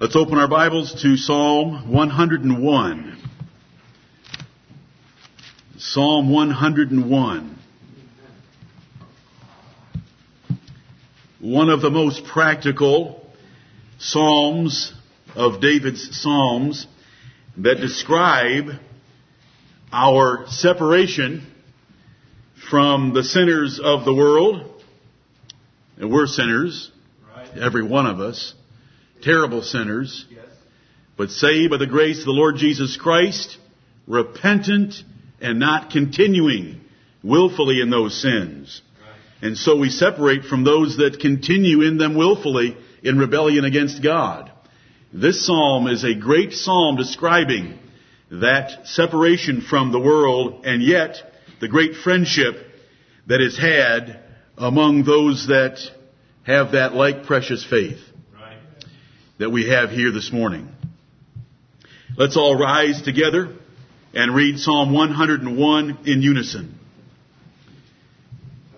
Let's open our Bibles to Psalm 101. Psalm 101. One of the most practical Psalms of David's Psalms that describe our separation from the sinners of the world. And we're sinners, right. every one of us, terrible sinners, yes. but saved by the grace of the Lord Jesus Christ, repentant and not continuing willfully in those sins. Right. And so we separate from those that continue in them willfully in rebellion against God. This psalm is a great psalm describing that separation from the world and yet the great friendship that is had among those that have that like precious faith. That we have here this morning. Let's all rise together and read Psalm 101 in unison.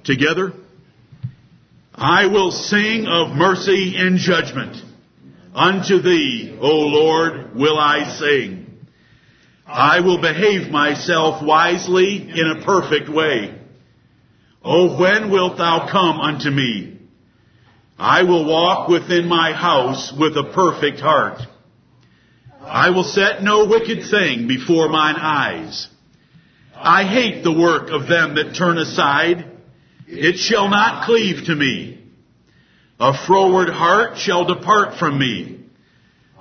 Together, I will sing of mercy and judgment. Unto thee, O Lord, will I sing. I will behave myself wisely in a perfect way. O when wilt thou come unto me? I will walk within my house with a perfect heart. I will set no wicked thing before mine eyes. I hate the work of them that turn aside. It shall not cleave to me. A froward heart shall depart from me.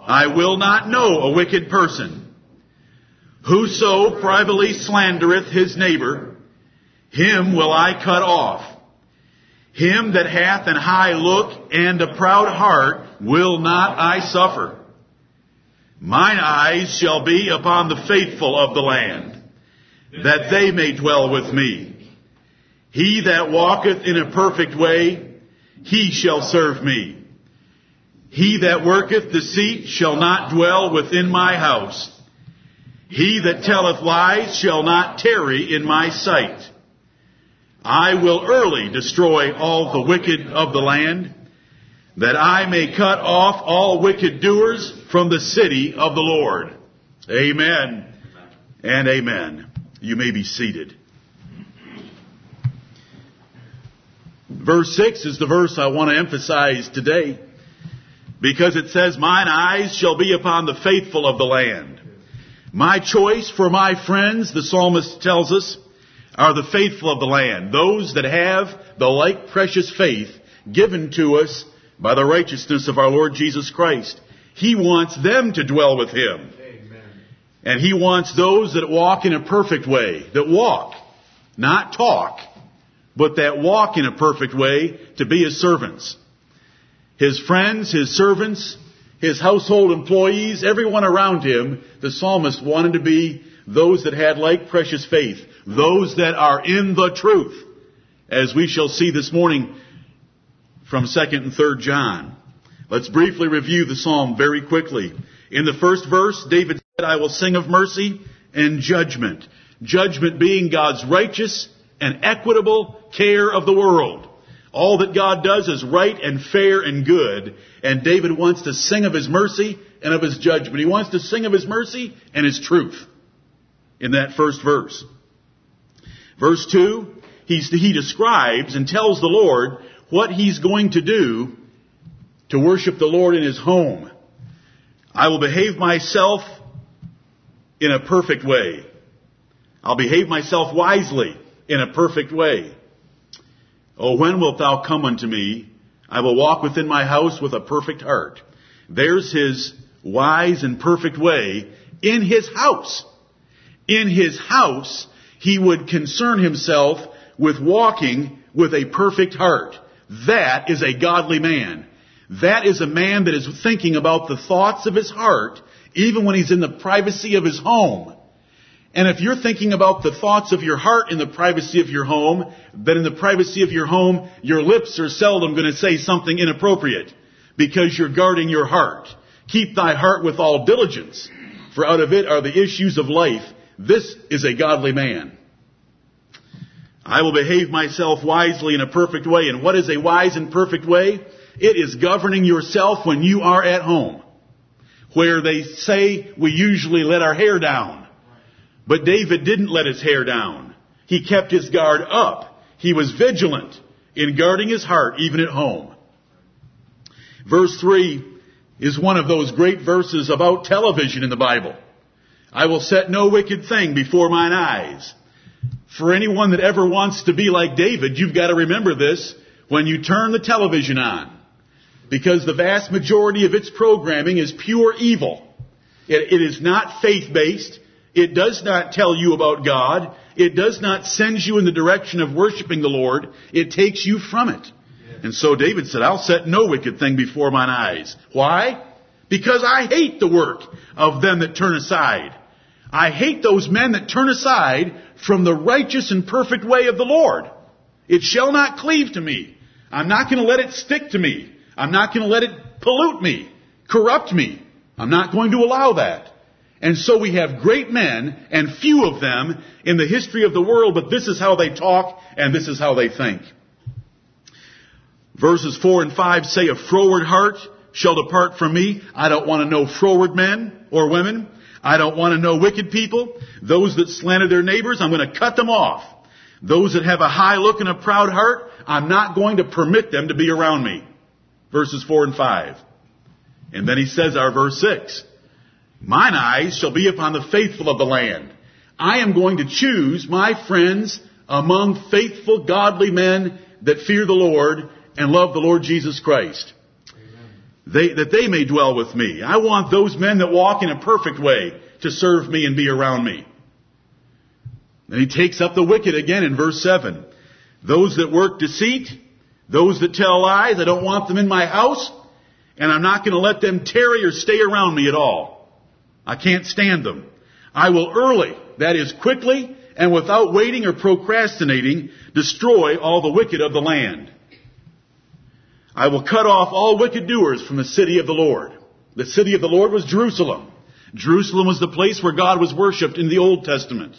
I will not know a wicked person. Whoso privately slandereth his neighbor, him will I cut off. Him that hath an high look and a proud heart will not I suffer. Mine eyes shall be upon the faithful of the land, that they may dwell with me. He that walketh in a perfect way, he shall serve me. He that worketh deceit shall not dwell within my house. He that telleth lies shall not tarry in my sight. I will early destroy all the wicked of the land, that I may cut off all wicked doers from the city of the Lord. Amen and amen. You may be seated. Verse 6 is the verse I want to emphasize today because it says, Mine eyes shall be upon the faithful of the land. My choice for my friends, the psalmist tells us, are the faithful of the land, those that have the like precious faith given to us by the righteousness of our Lord Jesus Christ. He wants them to dwell with Him. Amen. And He wants those that walk in a perfect way, that walk, not talk, but that walk in a perfect way to be His servants. His friends, His servants, his household employees, everyone around him, the psalmist wanted to be those that had like precious faith, those that are in the truth, as we shall see this morning from 2nd and 3rd John. Let's briefly review the psalm very quickly. In the first verse, David said, I will sing of mercy and judgment. Judgment being God's righteous and equitable care of the world. All that God does is right and fair and good. And David wants to sing of his mercy and of his judgment. He wants to sing of his mercy and his truth in that first verse. Verse 2, he describes and tells the Lord what he's going to do to worship the Lord in his home. I will behave myself in a perfect way. I'll behave myself wisely in a perfect way. Oh, when wilt thou come unto me? I will walk within my house with a perfect heart. There's his wise and perfect way in his house. In his house, he would concern himself with walking with a perfect heart. That is a godly man. That is a man that is thinking about the thoughts of his heart, even when he's in the privacy of his home. And if you're thinking about the thoughts of your heart in the privacy of your home, then in the privacy of your home, your lips are seldom going to say something inappropriate because you're guarding your heart. Keep thy heart with all diligence, for out of it are the issues of life. This is a godly man. I will behave myself wisely in a perfect way. And what is a wise and perfect way? It is governing yourself when you are at home. where they say we usually let our hair down. But David didn't let his hair down. He kept his guard up. He was vigilant in guarding his heart even at home. Verse 3 is one of those great verses about television in the Bible. I will set no wicked thing before mine eyes. For anyone that ever wants to be like David, you've got to remember this when you turn the television on. Because the vast majority of its programming is pure evil. it, it is not faith-based. It does not tell you about God. It does not send you in the direction of worshiping the Lord. It takes you from it. And so David said, I'll set no wicked thing before mine eyes. Why? Because I hate the work of them that turn aside. I hate those men that turn aside from the righteous and perfect way of the Lord. It shall not cleave to me. I'm not going to let it stick to me. I'm not going to let it pollute me, corrupt me. I'm not going to allow that. And so we have great men and few of them in the history of the world, but this is how they talk and this is how they think. Verses 4 and 5 say, A froward heart shall depart from me. I don't want to know froward men or women. I don't want to know wicked people. Those that slander their neighbors, I'm going to cut them off. Those that have a high look and a proud heart, I'm not going to permit them to be around me. Verses 4 and 5. And then he says our verse 6. Mine eyes shall be upon the faithful of the land. I am going to choose my friends among faithful, godly men that fear the Lord and love the Lord Jesus Christ. They, that they may dwell with me. I want those men that walk in a perfect way to serve me and be around me. Then he takes up the wicked again in verse 7. Those that work deceit, those that tell lies, I don't want them in my house, and I'm not going to let them tarry or stay around me at all. I can't stand them. I will early, that is quickly, and without waiting or procrastinating, destroy all the wicked of the land. I will cut off all wicked doers from the city of the Lord. The city of the Lord was Jerusalem. Jerusalem was the place where God was worshipped in the Old Testament.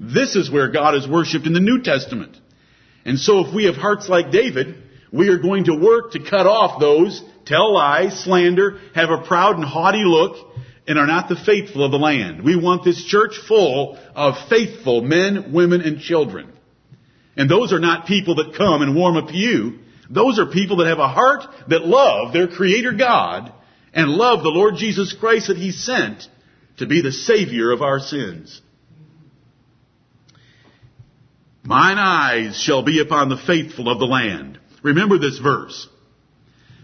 This is where God is worshipped in the New Testament. And so if we have hearts like David, we are going to work to cut off those, tell lies, slander, have a proud and haughty look, and are not the faithful of the land. We want this church full of faithful men, women, and children. And those are not people that come and warm a pew. Those are people that have a heart that love their Creator God and love the Lord Jesus Christ that He sent to be the Savior of our sins. Mine eyes shall be upon the faithful of the land. Remember this verse.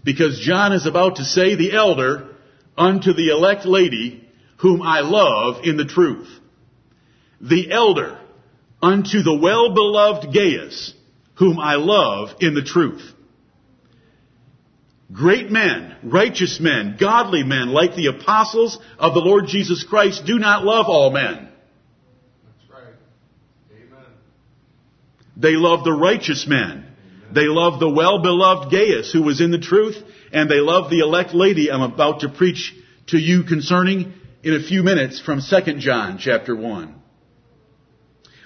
Because John is about to say, the elder unto the elect lady whom I love in the truth. The elder unto the well-beloved Gaius whom I love in the truth. Great men, righteous men, godly men, like the apostles of the Lord Jesus Christ, do not love all men. That's right. Amen. They love the righteous men. They love the well-beloved Gaius who was in the truth, and they love the elect lady I'm about to preach to you concerning in a few minutes from 2 John chapter 1.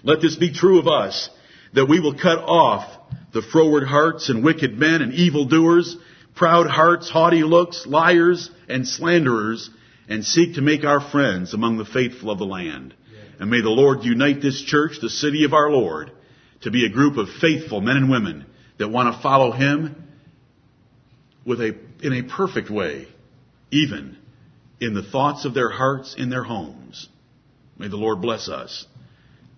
Let this be true of us, that we will cut off the froward hearts and wicked men and evildoers proud hearts, haughty looks, liars, and slanderers, and seek to make our friends among the faithful of the land. And may the Lord unite this church, the city of our Lord, to be a group of faithful men and women that want to follow Him with a, in a perfect way, even in the thoughts of their hearts in their homes. May the Lord bless us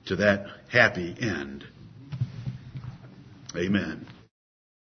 to that happy end. Amen.